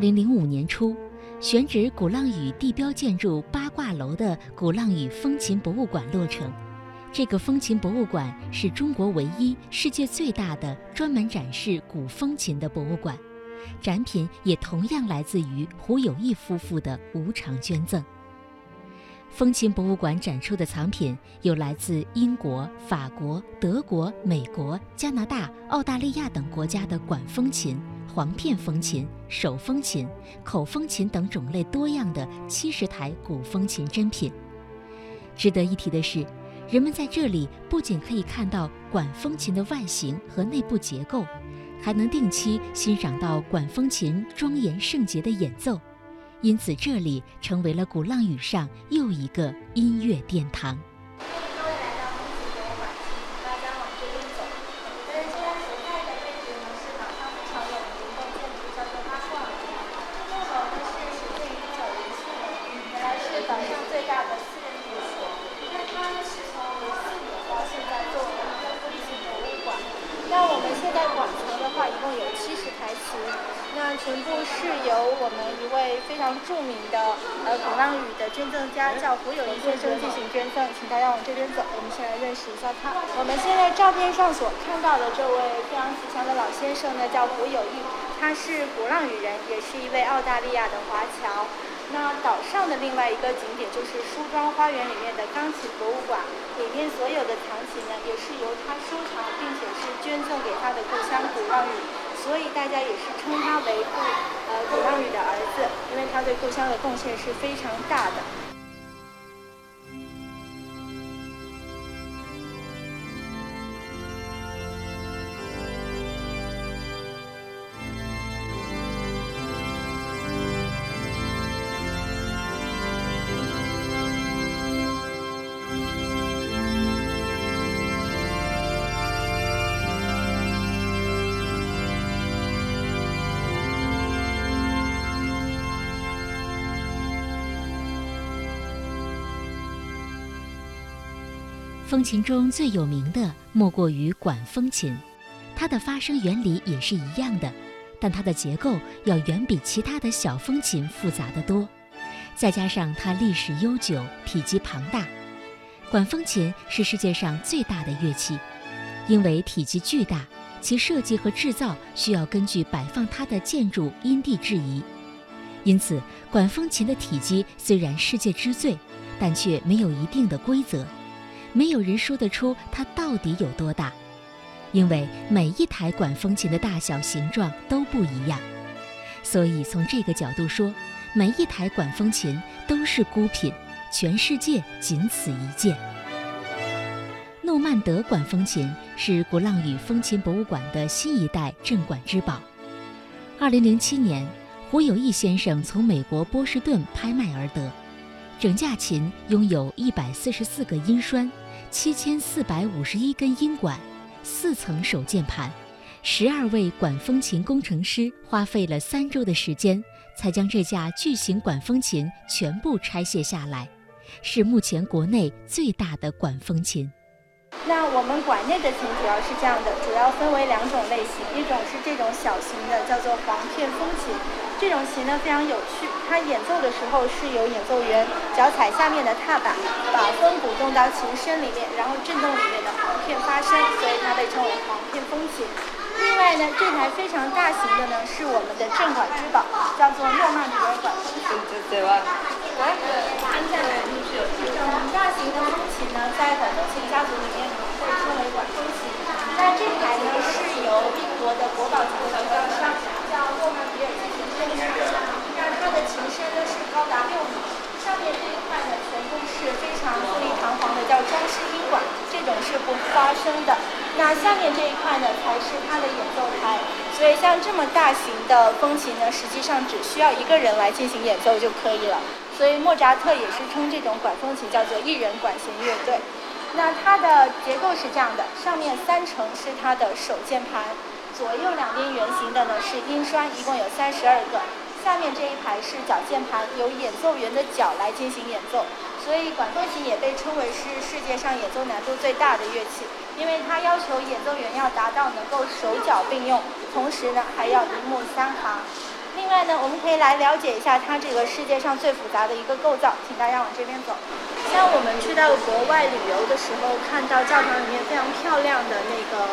二零零五年初，选址鼓浪屿地标建筑八卦楼的鼓浪屿风琴博物馆落成。这个风琴博物馆是中国唯一、世界最大的专门展示古风琴的博物馆，展品也同样来自于胡友义夫妇的无偿捐赠。风琴博物馆展出的藏品有来自英国、法国、德国、美国、加拿大、澳大利亚等国家的管风琴、簧片风琴、手风琴、口风琴等种类多样的七十台古风琴珍品。值得一提的是。人们在这里不仅可以看到管风琴的外形和内部结构，还能定期欣赏到管风琴庄严圣洁的演奏，因此这里成为了鼓浪屿上又一个音乐殿堂。是由我们一位非常著名的呃鼓浪屿的捐赠家叫胡友义先生进行捐赠，请大家往这边走，我们先来认识一下他。我们现在照片上所看到的这位非常慈祥的老先生呢，叫胡友义，他是鼓浪屿人，也是一位澳大利亚的华侨。那岛上的另外一个景点就是梳妆花园里面的钢琴博物馆，里面所有的藏琴呢，也是由他收藏，并且是捐赠给他的故乡鼓浪屿。所以大家也是称他为“故呃鼓浪屿的儿子”，因为他对故乡的贡献是非常大的。风琴中最有名的莫过于管风琴，它的发声原理也是一样的，但它的结构要远比其他的小风琴复杂得多。再加上它历史悠久、体积庞大，管风琴是世界上最大的乐器。因为体积巨大，其设计和制造需要根据摆放它的建筑因地制宜，因此管风琴的体积虽然世界之最，但却没有一定的规则。没有人说得出它到底有多大，因为每一台管风琴的大小、形状都不一样，所以从这个角度说，每一台管风琴都是孤品，全世界仅此一件。诺曼德管风琴是鼓浪屿风琴博物馆的新一代镇馆之宝。二零零七年，胡友义先生从美国波士顿拍卖而得。整架琴拥有一百四十四个音栓，七千四百五十一根音管，四层手键盘，十二位管风琴工程师花费了三周的时间，才将这架巨型管风琴全部拆卸下来，是目前国内最大的管风琴。那我们馆内的琴主要是这样的，主要分为两种类型，一种是这种小型的，叫做簧片风琴。这种琴呢非常有趣，它演奏的时候是由演奏员脚踩下面的踏板，把风鼓动到琴身里面，然后震动里面的簧片发声，所以它被称为簧片风琴。另外呢，这台非常大型的呢是我们的镇馆之宝，叫做诺曼底尔管风琴。对吧？大型的风琴呢，在管风琴家族里面被称为管风琴。那这台呢，是由英国的国宝级的制造商叫诺曼底尔进行那它的琴身呢是高达六米，上面这一块呢全部是非常富丽堂皇的，叫装饰音管，这种是不发声的。那下面这一块呢才是它的演奏台。所以像这么大型的风琴呢，实际上只需要一个人来进行演奏就可以了。所以莫扎特也是称这种管风琴叫做一人管弦乐队。那它的结构是这样的：上面三层是它的手键盘，左右两边圆形的呢是音栓，一共有三十二个。下面这一排是脚键盘，由演奏员的脚来进行演奏。所以管风琴也被称为是世界上演奏难度最大的乐器，因为它要求演奏员要达到能够手脚并用，同时呢还要一目三行。另外呢，我们可以来了解一下它这个世界上最复杂的一个构造，请大家往这边走。像我们去到国外旅游的时候，看到教堂里面非常漂亮的那个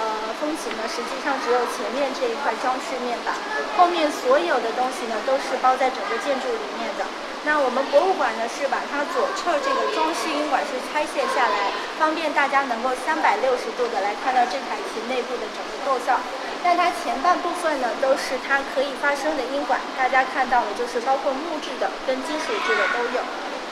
呃风琴呢，实际上只有前面这一块装饰面板，后面所有的东西呢都是包在整个建筑里面的。那我们博物馆呢是把它左侧这个装饰音管是拆卸下来，方便大家能够三百六十度的来看到这台琴内部的整个构造。但它前半部分呢都是它可以发声的音管，大家看到的就是包括木质的跟金属制的都有。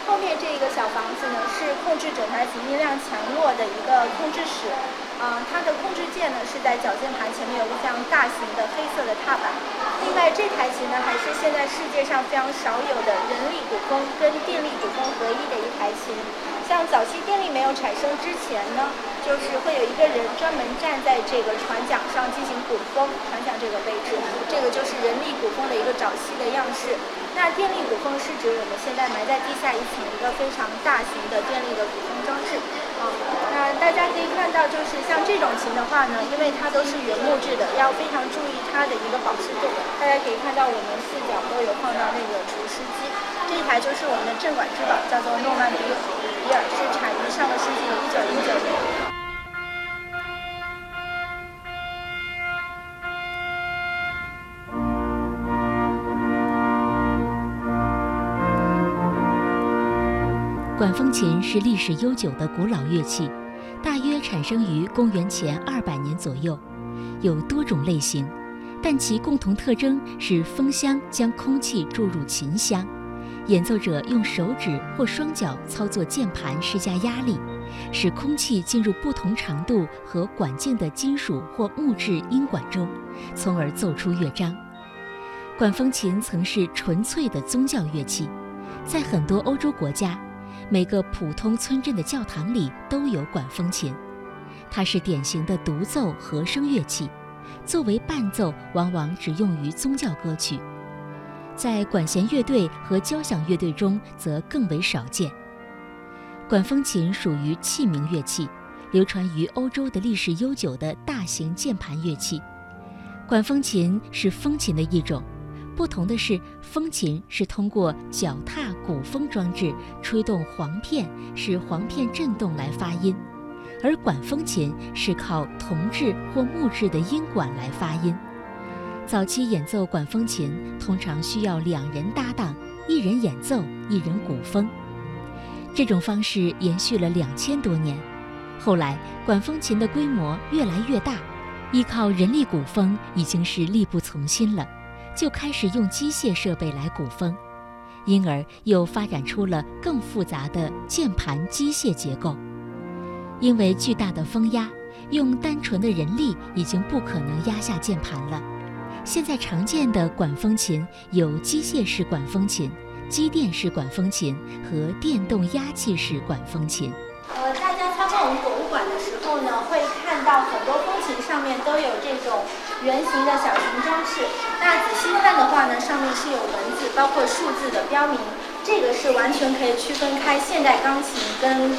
后面这一个小房子呢，是控制整台琴音量强弱的一个控制室。啊，它的控制键呢是在脚键盘前面有一张大型的黑色的踏板。另外，这台琴呢还是现在世界上非常少有的人力鼓风跟电力鼓风合一的一台琴。像早期电力没有产生之前呢，就是会有一个人专门站在这个船桨上进行鼓风，船桨这个位置，这个就是人力鼓风的一个早期的样式。那电力鼓风是指我们现在埋在地下一层一个非常大型的电力的鼓风装置。啊，那大家可以看到，就是像这种琴的话呢，因为它都是原木质的，要非常注意它的一个保湿度。大家可以看到，我们四角都有放到那个除湿机。这一台就是我们的镇馆之宝，叫做诺曼底比尔，是产于上个世纪的一九一九管风琴是历史悠久的古老乐器，大约产生于公元前二百年左右，有多种类型，但其共同特征是风箱将空气注入琴箱，演奏者用手指或双脚操作键盘施加压力，使空气进入不同长度和管径的金属或木质音管中，从而奏出乐章。管风琴曾是纯粹的宗教乐器，在很多欧洲国家。每个普通村镇的教堂里都有管风琴，它是典型的独奏和声乐器，作为伴奏往往只用于宗教歌曲，在管弦乐队和交响乐队中则更为少见。管风琴属于器名乐器，流传于欧洲的历史悠久的大型键盘乐器。管风琴是风琴的一种。不同的是，风琴是通过脚踏鼓风装置吹动簧片，使簧片振动来发音；而管风琴是靠铜制或木质的音管来发音。早期演奏管风琴通常需要两人搭档，一人演奏，一人鼓风。这种方式延续了两千多年。后来，管风琴的规模越来越大，依靠人力鼓风已经是力不从心了。就开始用机械设备来鼓风，因而又发展出了更复杂的键盘机械结构。因为巨大的风压，用单纯的人力已经不可能压下键盘了。现在常见的管风琴有机械式管风琴、机电式管风琴和电动压气式管风琴。的时候呢，会看到很多风琴上面都有这种。圆形的小型装饰，那仔细看的话呢，上面是有文字，包括数字的标明，这个是完全可以区分开现代钢琴跟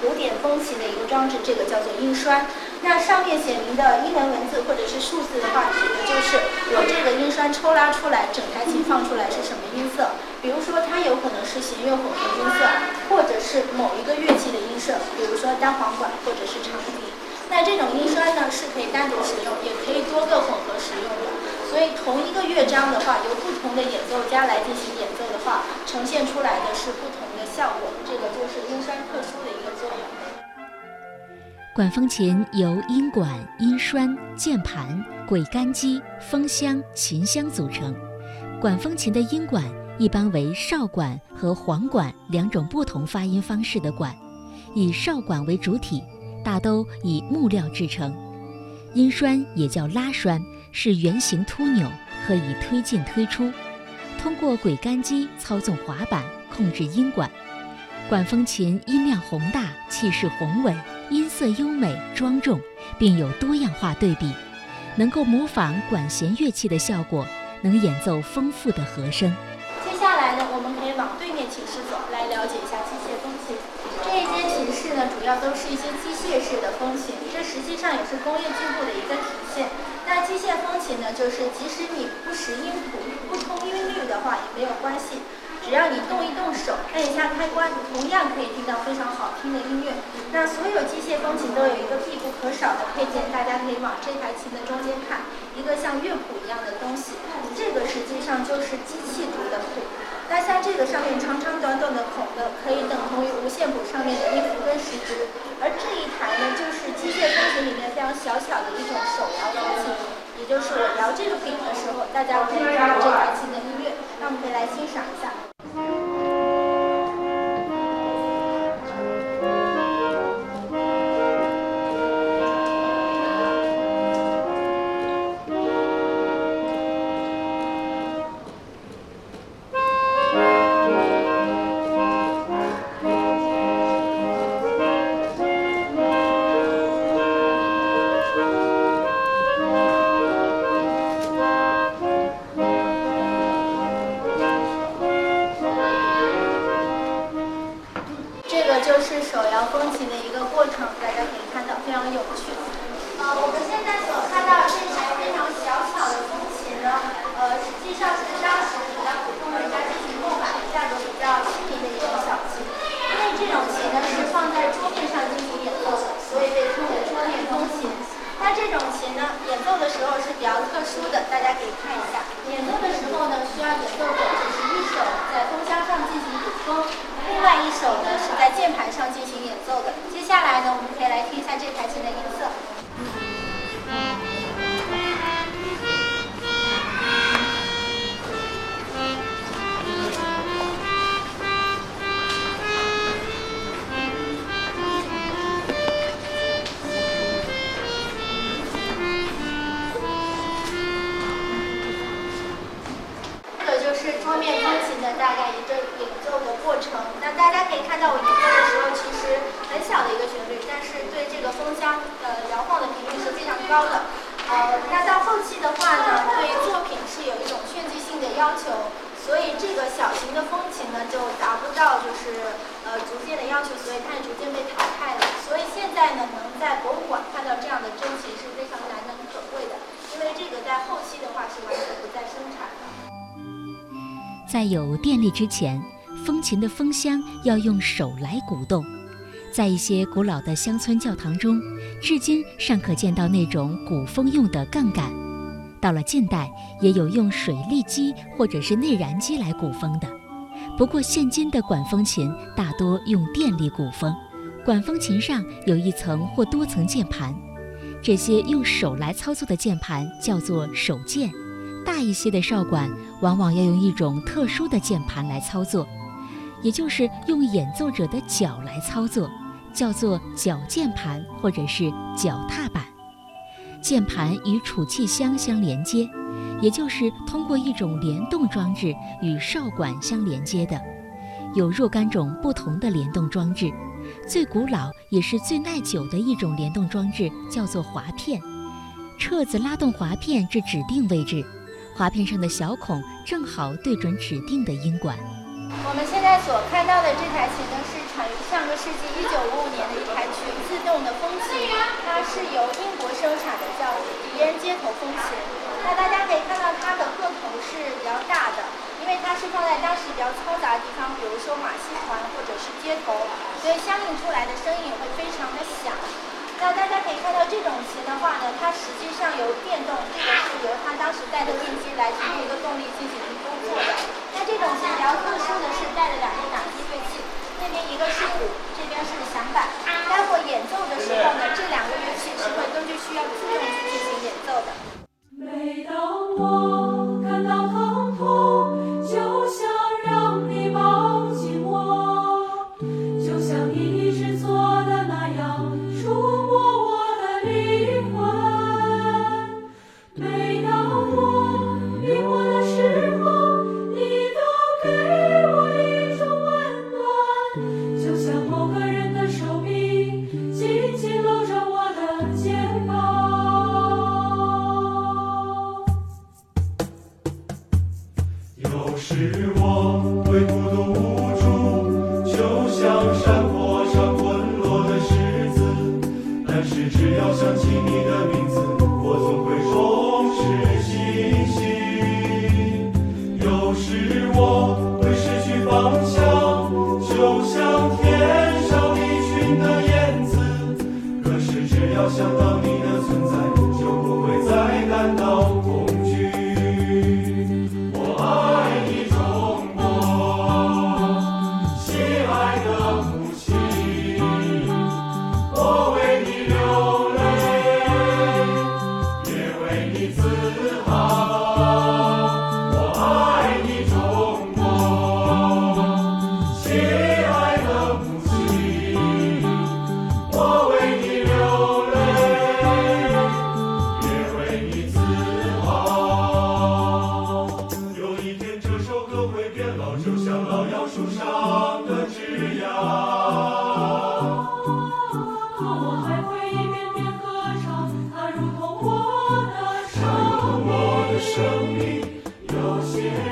古典风琴的一个装置，这个叫做音栓。那上面写明的英文文字或者是数字的话，指的就是我这个音栓抽拉出来，整台琴放出来是什么音色。比如说，它有可能是弦乐混合音色，或者是某一个乐器的音色，比如说单簧管或者是长笛。那这种音栓呢，是可以单独使用，也可以多个混合使用的。所以同一个乐章的话，由不同的演奏家来进行演奏的话，呈现出来的是不同的效果。这个就是音栓特殊的一个作用。管风琴由音管、音栓、键盘、轨杆机、风箱、琴箱组成。管风琴的音管一般为哨管和簧管两种不同发音方式的管，以哨管为主体。大都以木料制成，音栓也叫拉栓，是圆形凸钮，可以推进推出。通过轨杆机操纵滑板控制音管。管风琴音量宏大，气势宏伟，音色优美庄重，并有多样化对比，能够模仿管弦乐器的效果，能演奏丰富的和声。寝室走，来了解一下机械风琴。这一间寝室呢，主要都是一些机械式的风琴，这实际上也是工业进步的一个体现。那机械风琴呢，就是即使你不识音谱、不通音律的话也没有关系，只要你动一动手，按一下开关，同样可以听到非常好听的音乐。那所有机械风琴都有一个必不可少的配件，大家可以往这台琴的中间看，一个像乐谱一样的东西，这个实际上就是机器读的谱。那像这个上面长长短短的孔的，可以等同于无线谱上面的音符跟时值。而这一台呢，就是机械风琴里面非常小巧的一种手摇钢琴，也就是我摇这个柄的时候，大家可以听到这台琴的音乐。那我们可以来欣赏一下。有趣。呃，我们现在所看到这台非常小巧的风琴呢，呃，实际上是当时比较普通人家进行购买，价格比较亲民的一种小琴。因为这种琴呢是放在桌面上进行演奏的，所以被称为桌面风琴。那这种琴呢，演奏的时候是比较特殊的，大家可以看一下。演奏的时候呢，需要演奏者就是一手在风箱上进行鼓风。另外一首呢是在键盘上进行演奏的。接下来呢，我们可以来听一下这台琴的音色。大概一个演奏的过程，那大家可以在我演奏的时候，其实很小的一个旋律，但是对这个风箱的摇晃的频率是非常高的。呃，那到后期的话呢，对作品是有一种炫技性的要求，所以这个小型的风琴呢就达不到就是呃逐渐的要求，所以它也逐渐被淘汰了。所以现在呢，能在博物馆看到这样的真琴是非常难能可贵的，因为这个在后期的话是完全不再生产的。在有电力之前，风琴的风箱要用手来鼓动。在一些古老的乡村教堂中，至今尚可见到那种鼓风用的杠杆。到了近代，也有用水力机或者是内燃机来鼓风的。不过，现今的管风琴大多用电力鼓风。管风琴上有一层或多层键盘，这些用手来操作的键盘叫做手键。大一些的哨管往往要用一种特殊的键盘来操作，也就是用演奏者的脚来操作，叫做脚键盘或者是脚踏板。键盘与储气箱相连接，也就是通过一种联动装置与哨管相连接的。有若干种不同的联动装置，最古老也是最耐久的一种联动装置叫做滑片。掣子拉动滑片至指定位置。滑片上的小孔正好对准指定的音管。我们现在所看到的这台琴呢，是产于上个世纪一九五五年的一台全自动的风琴，它是由英国生产的，叫迪恩街头风琴。那大家可以看到它的个头是比较大的，因为它是放在当时比较嘈杂的地方，比如说马戏团或者是街头，所以相应出来的声音也会非常的响。那大家可以看到这种琴的话呢，它实际上由电动，这个是由它当时带的电机来提供一个动力进行工作的。这种琴比较特殊的是带了两个打击乐器，那边一个是鼓，这边是响板。待会演奏的时候呢，这两个乐器是会根据需要自动去进行演奏的。每当我